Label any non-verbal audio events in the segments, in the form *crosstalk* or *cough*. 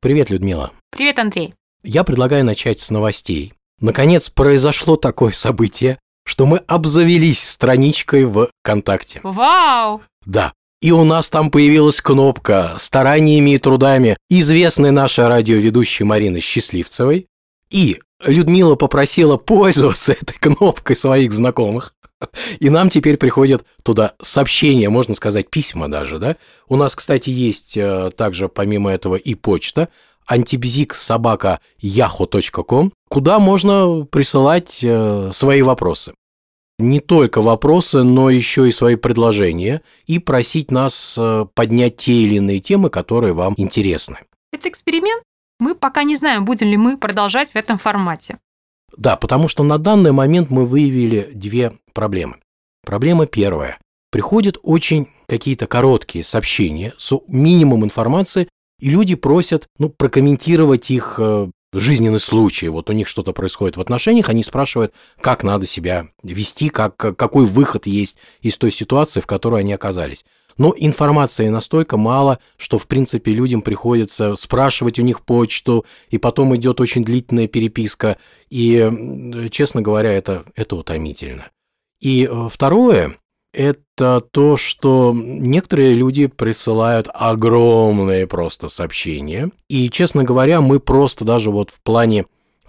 Привет, Людмила. Привет, Андрей. Я предлагаю начать с новостей. Наконец произошло такое событие, что мы обзавелись страничкой в ВКонтакте. Вау! Да. И у нас там появилась кнопка стараниями и трудами известной нашей радиоведущей Марины Счастливцевой. И Людмила попросила пользоваться этой кнопкой своих знакомых. *laughs* И нам теперь приходят туда сообщения, можно сказать, письма даже, да? У нас, кстати, есть э, также, помимо этого, и почта антибзик собака yahoo.com, куда можно присылать э, свои вопросы. Не только вопросы, но еще и свои предложения и просить нас э, поднять те или иные темы, которые вам интересны. Это эксперимент. Мы пока не знаем, будем ли мы продолжать в этом формате. Да, потому что на данный момент мы выявили две проблемы. Проблема первая. Приходят очень какие-то короткие сообщения с минимум информации, и люди просят ну, прокомментировать их э, жизненный случай. Вот у них что-то происходит в отношениях, они спрашивают, как надо себя вести, как, какой выход есть из той ситуации, в которой они оказались. Но информации настолько мало, что, в принципе, людям приходится спрашивать у них почту, и потом идет очень длительная переписка. И, честно говоря, это, это утомительно. И э, второе, это то, что некоторые люди присылают огромные просто сообщения. И, честно говоря, мы просто даже вот в плане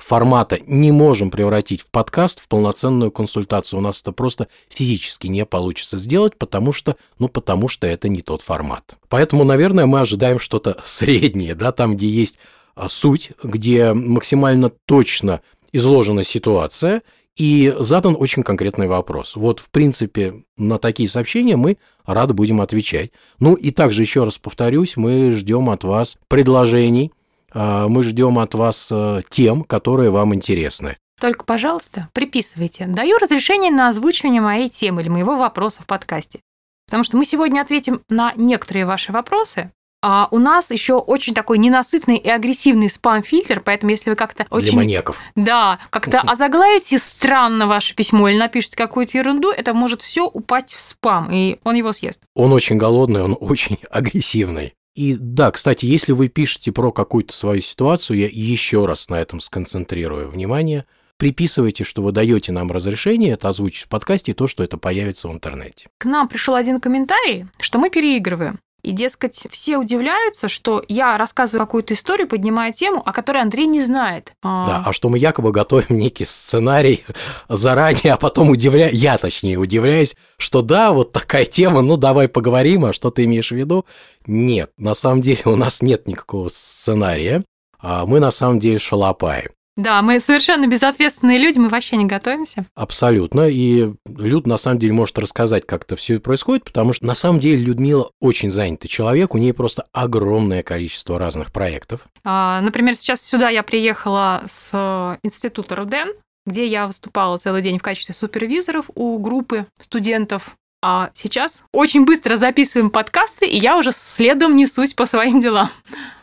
формата не можем превратить в подкаст, в полноценную консультацию. У нас это просто физически не получится сделать, потому что, ну, потому что это не тот формат. Поэтому, наверное, мы ожидаем что-то *laughs* среднее, да, там, где есть а, суть, где максимально точно изложена ситуация – и задан очень конкретный вопрос. Вот, в принципе, на такие сообщения мы рады будем отвечать. Ну и также, еще раз повторюсь, мы ждем от вас предложений, мы ждем от вас э, тем, которые вам интересны. Только, пожалуйста, приписывайте. Даю разрешение на озвучивание моей темы или моего вопроса в подкасте. Потому что мы сегодня ответим на некоторые ваши вопросы, а у нас еще очень такой ненасытный и агрессивный спам-фильтр, поэтому если вы как-то очень... Для маньяков. Да, как-то *laughs* озаглавите странно ваше письмо или напишите какую-то ерунду, это может все упасть в спам, и он его съест. Он очень голодный, он очень *laughs* агрессивный. И да, кстати, если вы пишете про какую-то свою ситуацию, я еще раз на этом сконцентрирую внимание, приписывайте, что вы даете нам разрешение это озвучить в подкасте, и то, что это появится в интернете. К нам пришел один комментарий, что мы переигрываем. И, дескать, все удивляются, что я рассказываю какую-то историю, поднимаю тему, о которой Андрей не знает. А. Да, а что мы якобы готовим *laughs* некий сценарий заранее, а потом удивляю, я точнее удивляюсь, что да, вот такая тема, ну давай поговорим, а что ты имеешь в виду? Нет, на самом деле у нас нет никакого сценария, а мы на самом деле шалопаем. Да, мы совершенно безответственные люди, мы вообще не готовимся. Абсолютно. И Люд на самом деле может рассказать, как это все происходит, потому что на самом деле Людмила очень занятый человек, у нее просто огромное количество разных проектов. А, например, сейчас сюда я приехала с э, института Руден, где я выступала целый день в качестве супервизоров у группы студентов. А сейчас очень быстро записываем подкасты, и я уже следом несусь по своим делам.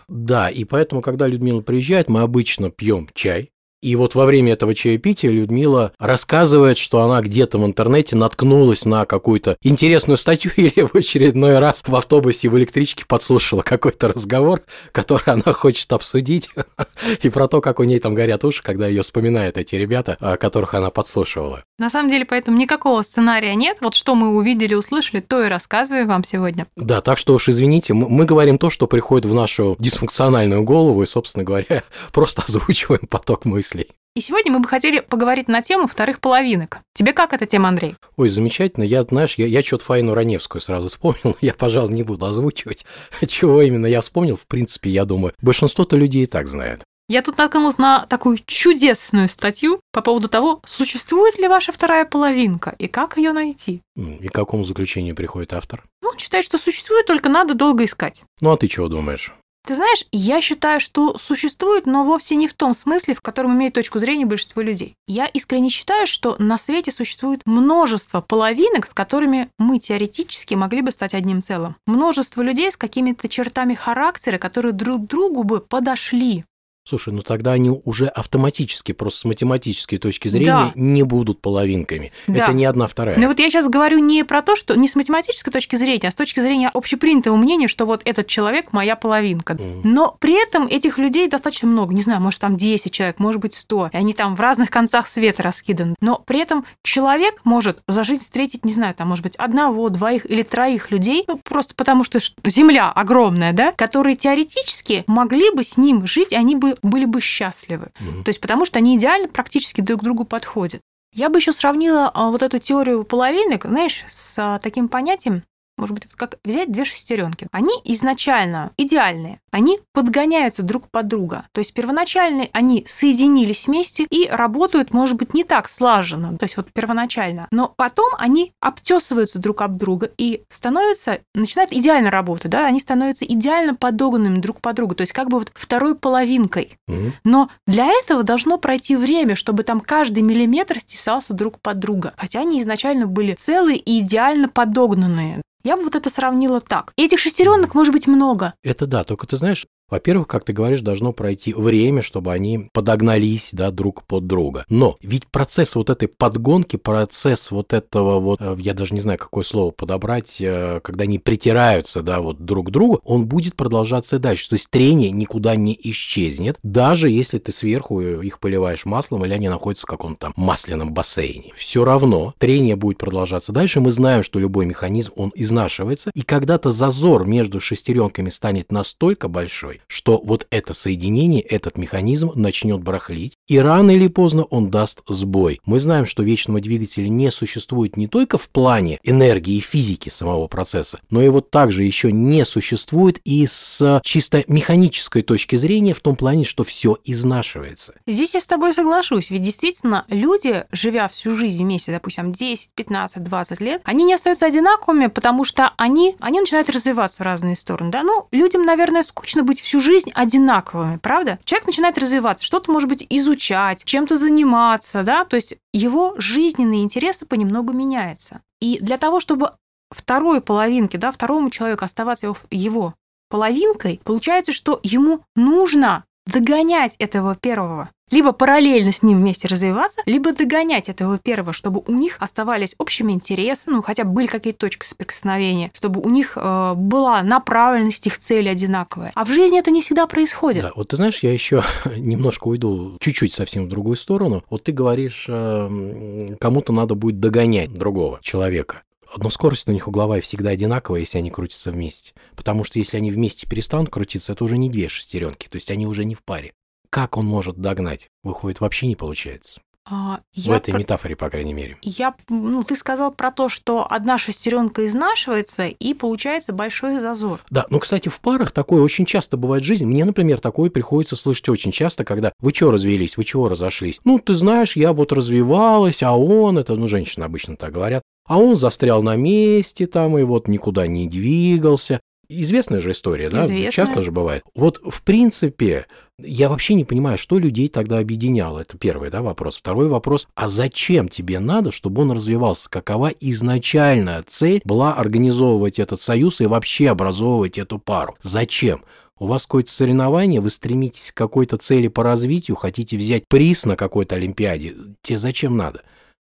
Да, и поэтому, когда Людмила приезжает, мы обычно пьем чай, и вот во время этого чаепития Людмила рассказывает, что она где-то в интернете наткнулась на какую-то интересную статью *laughs* или в очередной раз в автобусе в электричке подслушала какой-то разговор, который она хочет обсудить, *laughs* и про то, как у ней там горят уши, когда ее вспоминают эти ребята, которых она подслушивала. На самом деле, поэтому никакого сценария нет. Вот что мы увидели, услышали, то и рассказываем вам сегодня. Да, так что уж извините, мы говорим то, что приходит в нашу дисфункциональную голову, и, собственно говоря, *laughs* просто озвучиваем поток мыслей мыслей. И сегодня мы бы хотели поговорить на тему вторых половинок. Тебе как эта тема, Андрей? Ой, замечательно. Я, знаешь, я, я что-то Фаину Раневскую сразу вспомнил. *laughs* Я, пожалуй, не буду озвучивать, *laughs* чего именно я вспомнил. В принципе, я думаю, большинство-то людей и так знает. Я тут наткнулась на такую чудесную статью по поводу того, существует ли ваша вторая половинка и как ее найти. И к какому заключению приходит автор? Ну, он считает, что существует, только надо долго искать. Ну, а ты чего думаешь? Ты знаешь, я считаю, что существует, но вовсе не в том смысле, в котором имеет точку зрения большинство людей. Я искренне считаю, что на свете существует множество половинок, с которыми мы теоретически могли бы стать одним целым. Множество людей с какими-то чертами характера, которые друг другу бы подошли. Слушай, ну тогда они уже автоматически, просто с математической точки зрения, Да. не будут половинками. Да. Это не одна вторая. Ну вот я сейчас говорю не про то, что не с математической точки зрения, а с точки зрения общепринятого мнения, что вот этот человек моя половинка. Мгм. Но при этом этих людей достаточно много. Не знаю, может там 10 человек, может быть 100. И они там в разных концах света раскиданы. Но при этом человек может за жизнь встретить, не знаю, там, может быть, одного, двоих или троих людей, ну, просто потому что Земля огромная, да, которые теоретически могли бы с ним жить, они бы были бы счастливы. Мгм. То есть потому что они идеально практически друг к другу подходят. Я бы еще сравнила а, вот эту теорию половинок, знаешь, с а, таким понятием, может быть, как взять две шестеренки. Они изначально идеальные, они подгоняются друг под друга. То есть первоначально они соединились вместе и работают, может быть, не так слаженно, то есть вот первоначально. Но потом они обтесываются друг об друга и становятся, начинают идеально работать, да, они становятся идеально подогнанными друг под друга, то есть как бы вот второй половинкой. Но для этого должно пройти время, чтобы там каждый миллиметр стесался друг под друга. Хотя они изначально были целые и идеально подогнанные. Я бы вот это сравнила так. Этих шестеренок может быть много. Это да, только ты знаешь, во-первых, как ты говоришь, должно пройти время, чтобы они подогнались да, друг под друга. Но ведь процесс вот этой подгонки, процесс вот этого вот, э, я даже не знаю, какое слово подобрать, э, когда они притираются да, вот друг к другу, он будет продолжаться и дальше. То есть трение никуда не исчезнет, даже если ты сверху их поливаешь маслом или они находятся в каком-то масляном бассейне. Все равно трение будет продолжаться дальше. Мы знаем, что любой механизм, он изнашивается, и когда-то зазор между шестеренками станет настолько большой, что вот это соединение, этот механизм начнет барахлить, и рано или поздно он даст сбой. Мы знаем, что вечного двигателя не существует не только в плане энергии и физики самого процесса, но вот также еще не существует и с чисто механической точки зрения в том плане, что все изнашивается. Здесь я с тобой соглашусь, ведь действительно люди, живя всю жизнь вместе, допустим, 10, 15, 20 лет, они не остаются одинаковыми, потому что они, они начинают развиваться в разные стороны. Да? Ну, людям, наверное, скучно быть всю жизнь одинаковыми, правда? Человек начинает развиваться, что-то, может быть, изучать, чем-то заниматься, да, то есть его жизненные интересы понемногу меняются. И для того, чтобы второй половинке, да, второму человеку оставаться его, его половинкой, получается, что ему нужно догонять этого первого. Либо параллельно с ним вместе развиваться, либо догонять этого первого, чтобы у них оставались общими интересы, ну, хотя бы были какие-то точки соприкосновения, чтобы у них э, была направленность их цели одинаковая. А в жизни это не всегда происходит. Да, вот ты знаешь, я еще *laughs* немножко уйду чуть-чуть совсем в другую сторону. Вот ты говоришь, э, кому-то надо будет догонять другого человека. Но скорость у них угловая всегда одинаковая, если они крутятся вместе. Потому что если они вместе перестанут крутиться, это уже не две шестеренки, то есть они уже не в паре. Как он может догнать? Выходит, вообще не получается. А, в этой про- метафоре, по крайней мере. Я, ну, ты сказал про то, что одна шестеренка изнашивается, и получается большой зазор. Да, ну, кстати, в парах такое очень часто бывает в жизни. Мне, например, такое приходится слышать очень часто, когда вы чего развелись, вы чего разошлись? Ну, ты знаешь, я вот развивалась, а он, это, ну, женщины обычно так говорят, а он застрял на месте там и вот никуда не двигался. Известная же история, да? Известная. Часто же бывает. Вот, в принципе, я вообще не понимаю, что людей тогда объединяло. Это первый да, вопрос. Второй вопрос, а зачем тебе надо, чтобы он развивался? Какова изначальная цель была организовывать этот союз и вообще образовывать эту пару? Зачем? У вас какое-то соревнование, вы стремитесь к какой-то цели по развитию, хотите взять приз на какой-то Олимпиаде. Тебе зачем надо?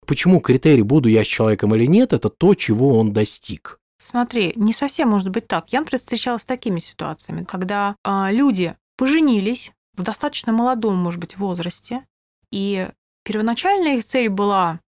Почему критерий, буду я с человеком или нет, это то, чего он достиг. Смотри, не совсем может быть так. Я, например, встречалась с такими ситуациями, когда а, люди поженились в достаточно молодом, может быть, возрасте, и первоначальная их цель была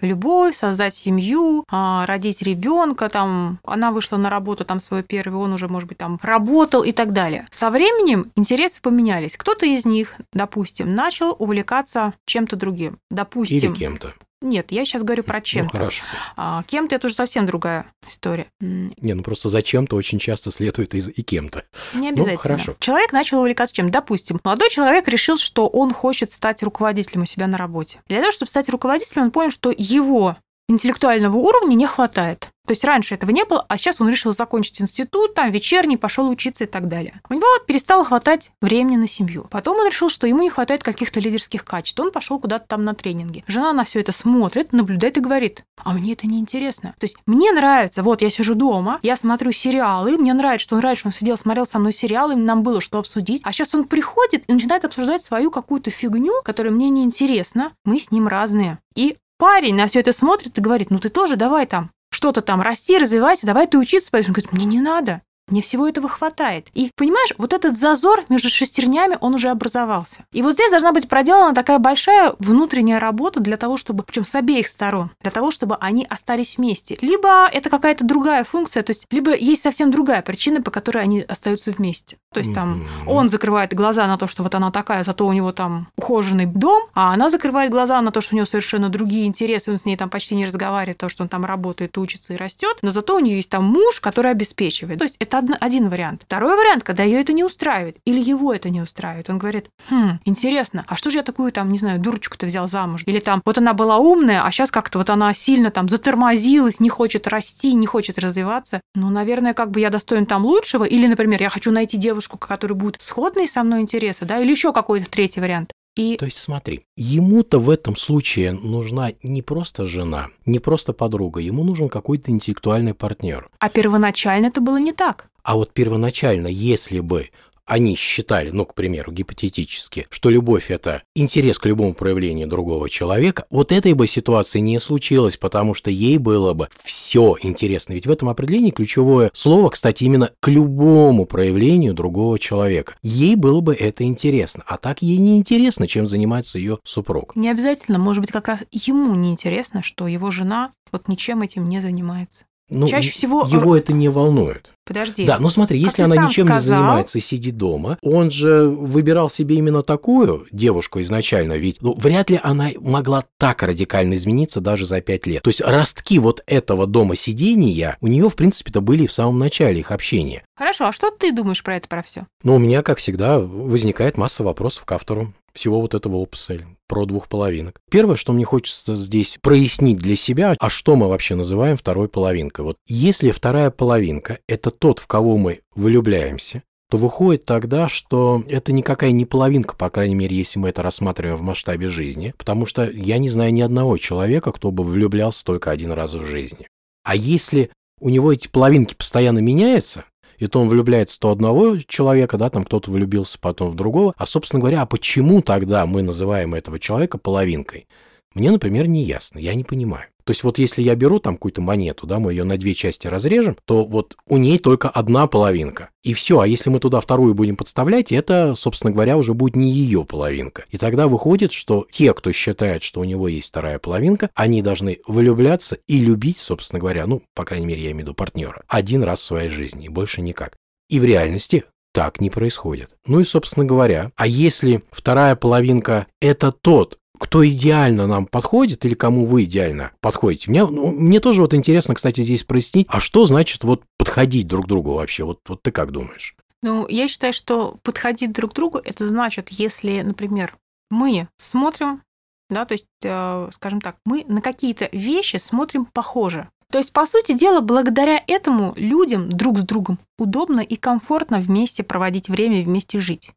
любовь, создать семью, а, родить ребенка, там, она вышла на работу, там, свою первую, он уже, может быть, там, работал и так далее. Со временем интересы поменялись. Кто-то из них, допустим, начал увлекаться чем-то другим. Допустим, Или кем-то. Нет, я сейчас говорю про Ну, чем-то. хорошо. А, кем-то это уже совсем другая история. Не, ну просто зачем-то очень часто следует из и кем-то. Не обязательно. хорошо. Человек начал увлекаться чем? Допустим, молодой человек решил, что он хочет стать руководителем у себя на работе. Для того, чтобы стать руководителем, он понял, что его интеллектуального уровня не хватает. То есть раньше этого не было, а сейчас он решил закончить институт, там вечерний, пошел учиться и так далее. У него перестало хватать времени на семью. Потом он решил, что ему не хватает каких-то лидерских качеств. Он пошел куда-то там на тренинги. Жена на все это смотрит, наблюдает и говорит, а мне это не интересно. То есть мне нравится, вот я сижу дома, я смотрю сериалы, мне нравится, что он раньше он сидел, смотрел со мной сериалы, нам было что обсудить, а сейчас он приходит и начинает обсуждать свою какую-то фигню, которая мне не интересна. Мы с ним разные. И парень на все это смотрит и говорит, ну ты тоже давай там что-то там расти, развивайся, давай ты учиться пойдешь. Он говорит, мне не надо. Мне всего этого хватает. И понимаешь, вот этот зазор между шестернями, он уже образовался. И вот здесь должна быть проделана такая большая внутренняя работа для того, чтобы, причем с обеих сторон, для того, чтобы они остались вместе. Либо это какая-то другая функция, то есть либо есть совсем другая причина, по которой они остаются вместе. То есть там mm-hmm. он закрывает глаза на то, что вот она такая, зато у него там ухоженный дом, а она закрывает глаза на то, что у него совершенно другие интересы, он с ней там почти не разговаривает, то, что он там работает, учится и растет, но зато у нее есть там муж, который обеспечивает. То есть это один вариант. Второй вариант, когда ее это не устраивает, или его это не устраивает. Он говорит, хм, интересно, а что же я такую там, не знаю, дурочку-то взял замуж? Или там, вот она была умная, а сейчас как-то вот она сильно там затормозилась, не хочет расти, не хочет развиваться. Ну, наверное, как бы я достоин там лучшего. Или, например, я хочу найти девушку, которая будет сходной со мной интересы, да, или еще какой-то третий вариант. И... То есть смотри, ему-то в этом случае нужна не просто жена, не просто подруга, ему нужен какой-то интеллектуальный партнер. А первоначально это было не так. А вот первоначально, если бы они считали, ну, к примеру, гипотетически, что любовь – это интерес к любому проявлению другого человека, вот этой бы ситуации не случилось, потому что ей было бы все интересно. Ведь в этом определении ключевое слово, кстати, именно к любому проявлению другого человека. Ей было бы это интересно, а так ей не интересно, чем занимается ее супруг. Не обязательно, может быть, как раз ему не интересно, что его жена вот ничем этим не занимается. Ну, Чаще всего его это не волнует. Подожди. Да, ну смотри, если она ничем сказал... не занимается сидит дома, он же выбирал себе именно такую девушку изначально, ведь ну, вряд ли она могла так радикально измениться даже за пять лет. То есть ростки вот этого дома сидения у нее, в принципе-то, были в самом начале их общения. Хорошо, а что ты думаешь про это, про все? Ну, у меня, как всегда, возникает масса вопросов к автору всего вот этого опуса про двух половинок. Первое, что мне хочется здесь прояснить для себя, а что мы вообще называем второй половинкой. Вот если вторая половинка – это тот, в кого мы влюбляемся, то выходит тогда, что это никакая не половинка, по крайней мере, если мы это рассматриваем в масштабе жизни, потому что я не знаю ни одного человека, кто бы влюблялся только один раз в жизни. А если у него эти половинки постоянно меняются, и то он влюбляется то одного человека, да, там кто-то влюбился потом в другого. А, собственно говоря, а почему тогда мы называем этого человека половинкой? Мне, например, не ясно, я не понимаю. То есть вот если я беру там какую-то монету, да, мы ее на две части разрежем, то вот у ней только одна половинка. И все, а если мы туда вторую будем подставлять, это, собственно говоря, уже будет не ее половинка. И тогда выходит, что те, кто считает, что у него есть вторая половинка, они должны влюбляться и любить, собственно говоря, ну, по крайней мере, я имею в виду партнера, один раз в своей жизни, больше никак. И в реальности так не происходит. Ну и, собственно говоря, а если вторая половинка – это тот, кто идеально нам подходит или кому вы идеально подходите. Мне, ну, мне тоже вот интересно, кстати, здесь прояснить, а что значит вот подходить друг к другу вообще? Вот, вот ты как думаешь? Ну, я считаю, что подходить друг к другу, это значит, если, например, мы смотрим, да, то есть, э, скажем так, мы на какие-то вещи смотрим похоже. То есть, по сути дела, благодаря этому людям друг с другом удобно и комфортно вместе проводить время, вместе жить.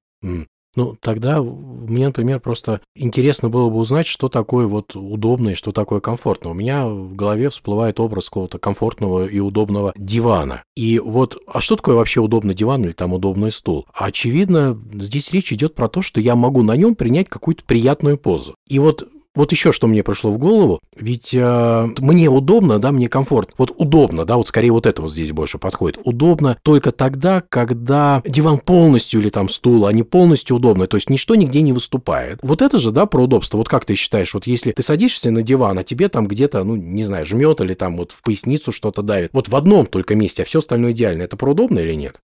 Ну, тогда мне, например, просто интересно было бы узнать, что такое вот удобно и что такое комфортно. У меня в голове всплывает образ какого-то комфортного и удобного дивана. И вот, а что такое вообще удобный диван или там удобный стул? Очевидно, здесь речь идет про то, что я могу на нем принять какую-то приятную позу. И вот вот еще что мне пришло в голову, ведь э, мне удобно, да, мне комфортно. Вот удобно, да, вот скорее вот это вот здесь больше подходит. Удобно только тогда, когда диван полностью или там стул, они полностью удобны, то есть ничто нигде не выступает. Вот это же, да, про удобство. Вот как ты считаешь, вот если ты садишься на диван, а тебе там где-то, ну, не знаю, жмет или там вот в поясницу что-то давит, вот в одном только месте, а все остальное идеально, это про удобно или нет?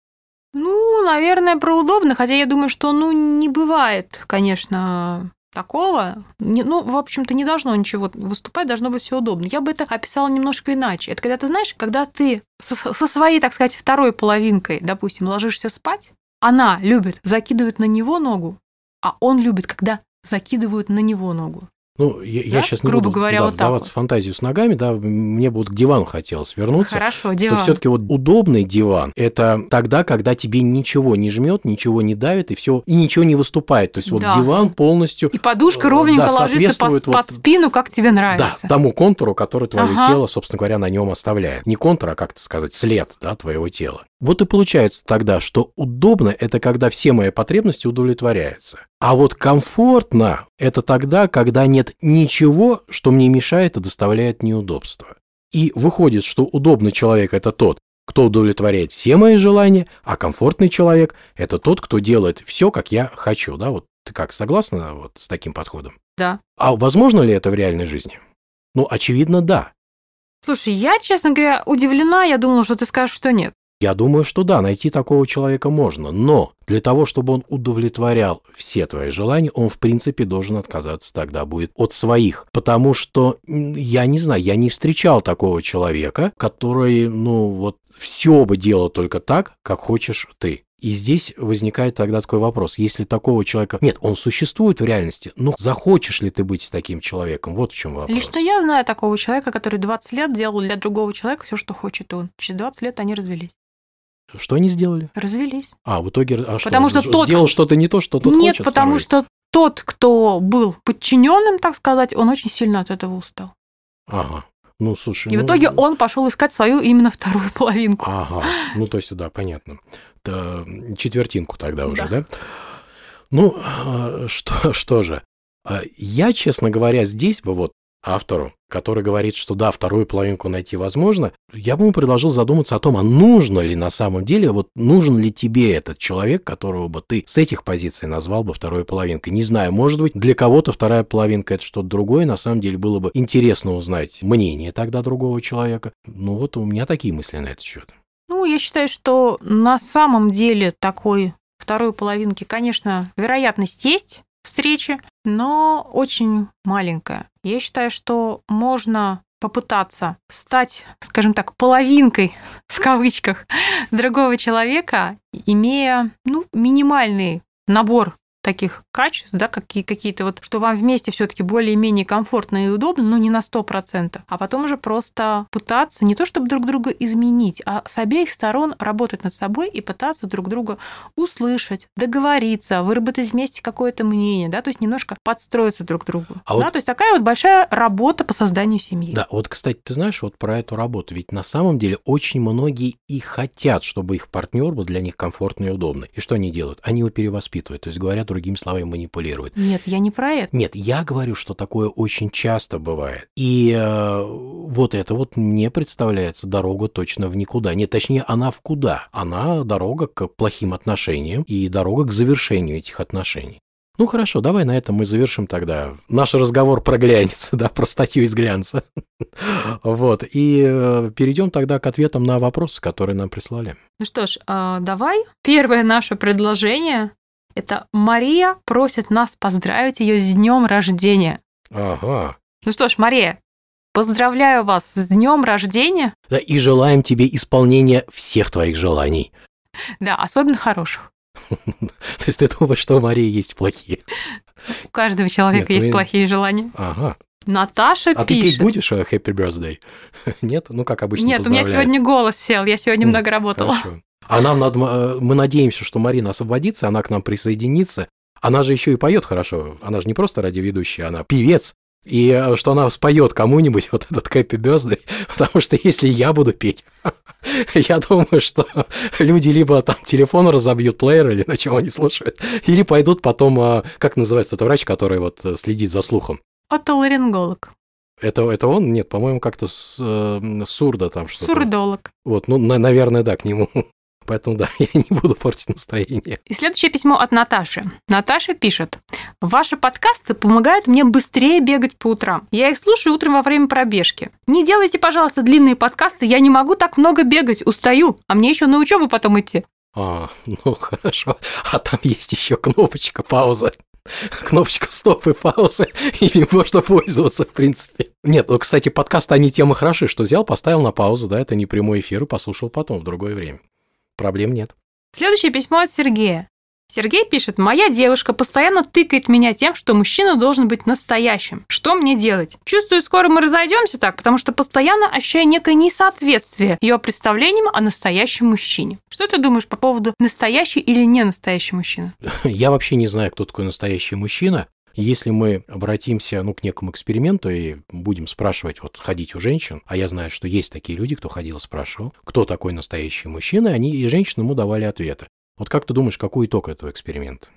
Ну, наверное, про удобно, хотя я думаю, что, ну, не бывает, конечно, такого, не, ну, в общем-то, не должно ничего выступать, должно быть все удобно. Я бы это описала немножко иначе. Это когда ты знаешь, когда ты со, со своей, так сказать, второй половинкой, допустим, ложишься спать, она любит закидывать на него ногу, а он любит, когда закидывают на него ногу. Ну, я, я Да? сейчас не Грубо буду говоря, да, вот вдаваться вот. в фантазию с ногами, да, мне бы вот к дивану хотелось вернуться. Хорошо, Что диван. все-таки вот удобный диван это тогда, когда тебе ничего не жмет, ничего не давит и все, и ничего не выступает. То есть вот Да. диван полностью И подушка э, ровненько да, ложится под, соответствует под вот- спину, как тебе да, нравится. тому контуру, который твое Ага. тело, собственно говоря, на нем оставляет. Не контур, а как-то сказать, след да, твоего тела. Вот и получается тогда, что удобно – это когда все мои потребности удовлетворяются. А вот комфортно – это тогда, когда нет ничего, что мне мешает и доставляет неудобства. И выходит, что удобный человек – это тот, кто удовлетворяет все мои желания, а комфортный человек – это тот, кто делает все, как я хочу. Да? Вот ты как, согласна вот с таким подходом? Да. А возможно ли это в реальной жизни? Ну, очевидно, да. Слушай, я, честно говоря, удивлена. Я думала, что ты скажешь, что нет. Я думаю, что да, найти такого человека можно, но для того, чтобы он удовлетворял все твои желания, он в принципе должен отказаться тогда будет от своих, потому что я не знаю, я не встречал такого человека, который, ну вот, все бы делал только так, как хочешь ты. И здесь возникает тогда такой вопрос, если такого человека... Нет, он существует в реальности, но захочешь ли ты быть таким человеком? Вот в чем вопрос. Лично я знаю такого человека, который 20 лет делал для другого человека все, что хочет он. Через 20 лет они развелись. Что они сделали? Развелись. А, в итоге... А что, Потому что тот- Сделал что-то не то, что тот Нет, хочет? потому второй? что тот, кто был подчиненным, так сказать, он очень сильно от этого устал. Ага. Ну, слушай, И в ну, итоге он пошел искать свою именно вторую *laughs* половинку. Ага, ну то есть, да, понятно. Да, четвертинку тогда уже, Да. да? Ну, а, что, что же, А, я, честно говоря, здесь бы вот автору, который говорит, что да, вторую половинку найти возможно, я бы ему предложил задуматься о том, а нужно ли на самом деле, вот нужен ли тебе этот человек, которого бы ты с этих позиций назвал бы второй половинкой. Не знаю, может быть, для кого-то вторая половинка это что-то другое, на самом деле было бы интересно узнать мнение тогда другого человека. Ну вот у меня такие мысли на этот счет. Ну, я считаю, что на самом деле такой второй половинки, конечно, вероятность есть встречи, но очень маленькая. Я считаю, что можно попытаться стать, скажем так, половинкой в кавычках *laughs* другого человека, имея ну, минимальный набор таких качеств, да, какие, какие-то вот, что вам вместе все-таки более-менее комфортно и удобно, но не на 100%. А потом уже просто пытаться не то, чтобы друг друга изменить, а с обеих сторон работать над собой и пытаться друг друга услышать, договориться, выработать вместе какое-то мнение, да, то есть немножко подстроиться друг к другу. А да, вот- то есть такая вот большая работа по созданию семьи. Да, вот, кстати, ты знаешь, вот про эту работу, ведь на самом деле очень многие и хотят, чтобы их партнер был для них комфортный и удобный. И что они делают? Они его перевоспитывают, то есть, говоря другими словами, манипулируют. Нет, я не про это. Нет, я говорю, что такое очень часто бывает. И э, вот это вот мне представляется дорога точно в никуда. Нет, точнее, она в куда? Она дорога к плохим отношениям и дорога к завершению этих отношений. Ну хорошо, давай на этом мы завершим тогда наш разговор про глянец, *laughs* да, про статью из глянца. *laughs* Вот, и э, перейдем тогда к ответам на вопросы, которые нам прислали. Ну что ж, а, давай. Первое наше предложение – это Мария просит нас поздравить ее с днем рождения. Ага. Ну что ж, Мария, поздравляю вас с днем рождения. Да, и желаем тебе исполнения всех твоих желаний. *laughs* Да, особенно хороших. *laughs* То есть ты думаешь, что у Марии есть плохие? У каждого человека есть ну плохие желания. Ага. Наташа А ты петь пишет. будешь Happy Birthday? *laughs* Нет? Ну, как обычно Нет, у меня сегодня голос сел, я сегодня много работала. Хорошо. А нам надо, э, мы надеемся, что Марина освободится, она к нам присоединится. Она же еще и поет хорошо. Она же не просто радиоведущая, она певец. И э, что она споет кому-нибудь *laughs* вот этот Happy *laughs* Birthday, потому что если я буду петь, *laughs* я думаю, что люди либо там телефон разобьют, плеер или на чем они слушают, или пойдут потом, э, как называется этот врач, который вот следит за слухом. Отоларинголог, Это, это он? Нет, по-моему, как-то с, э, сурдо там что-то. сурдолог. Вот, ну, на- наверное, да, к нему. Поэтому да, *laughs* я не буду портить настроение. И следующее письмо от Наташи. Наташа пишет. Ваши подкасты помогают мне быстрее бегать по утрам. Я их слушаю утром во время пробежки. Не делайте, пожалуйста, длинные подкасты. Я не могу так много бегать, устаю. А мне еще на учебу потом идти. А, ну хорошо. А там есть еще кнопочка пауза. Кнопочка стоп и пауза. Ими можно пользоваться, в принципе. Нет, ну, кстати, подкасты, они темы хороши, что взял, поставил на паузу, да, это не прямой эфир, и послушал потом, в другое время. Проблем нет. Следующее письмо от Сергея. Сергей пишет, моя девушка постоянно тыкает меня тем, что мужчина должен быть настоящим. Что мне делать? Чувствую, скоро мы разойдемся так, потому что постоянно ощущаю некое несоответствие ее представлениям о настоящем мужчине. Что ты думаешь по поводу настоящий или не настоящий мужчина? *laughs* Я вообще не знаю, кто такой настоящий мужчина. Если мы обратимся ну, к некому эксперименту и будем спрашивать, вот ходить у женщин, а я знаю, что есть такие люди, кто ходил и спрашивал, кто такой настоящий мужчина, они и женщины ему давали ответы. Вот как ты думаешь, какой итог этого эксперимента?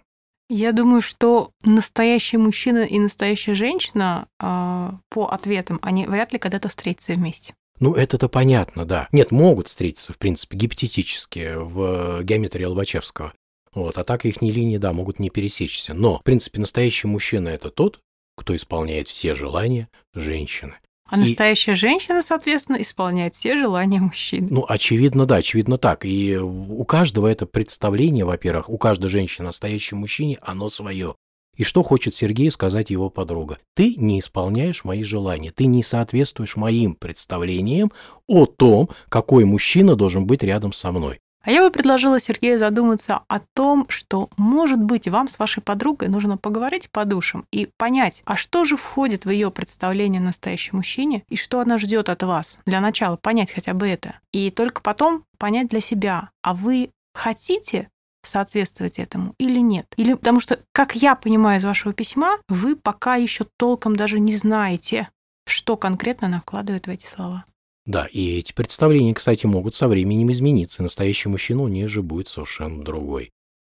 Я думаю, что настоящий мужчина и настоящая женщина э, по ответам, они вряд ли когда-то встретятся вместе. Ну, это-то понятно, да. Нет, могут встретиться, в принципе, гипотетически в геометрии Лобачевского. Вот, а так их линии, да, могут не пересечься. Но, в принципе, настоящий мужчина – это тот, кто исполняет все желания женщины. А и... настоящая женщина, соответственно, исполняет все желания мужчин. Ну, очевидно, да, очевидно так. И у каждого это представление, во-первых, у каждой женщины настоящем мужчине, оно свое. И что хочет Сергею сказать его подруга? Ты не исполняешь мои желания, ты не соответствуешь моим представлениям о том, какой мужчина должен быть рядом со мной. А я бы предложила Сергею задуматься о том, что, может быть, вам с вашей подругой нужно поговорить по душам и понять, а что же входит в ее представление о настоящем мужчине и что она ждет от вас. Для начала понять хотя бы это. И только потом понять для себя, а вы хотите соответствовать этому или нет. Или потому что, как я понимаю из вашего письма, вы пока еще толком даже не знаете, что конкретно она вкладывает в эти слова. Да, и эти представления, кстати, могут со временем измениться. Настоящий мужчина у нее же будет совершенно другой.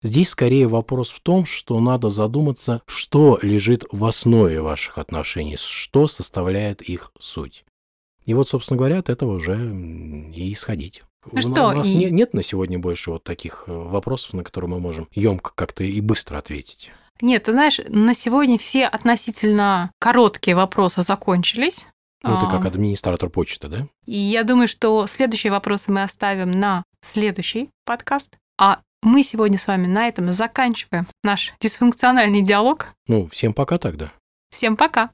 Здесь скорее вопрос в том, что надо задуматься, что лежит в основе ваших отношений, что составляет их суть. И вот, собственно говоря, от этого уже и исходить. Ну что, у нас и... нет на сегодня больше вот таких э, вопросов, на которые мы можем емко как-то и быстро ответить. Нет, ты знаешь, на сегодня все относительно короткие вопросы закончились. Ну, ты как а. администратор почты, да? И я думаю, что следующие вопросы мы оставим на следующий подкаст. А мы сегодня с вами на этом заканчиваем наш дисфункциональный диалог. Ну, всем пока тогда. Всем пока.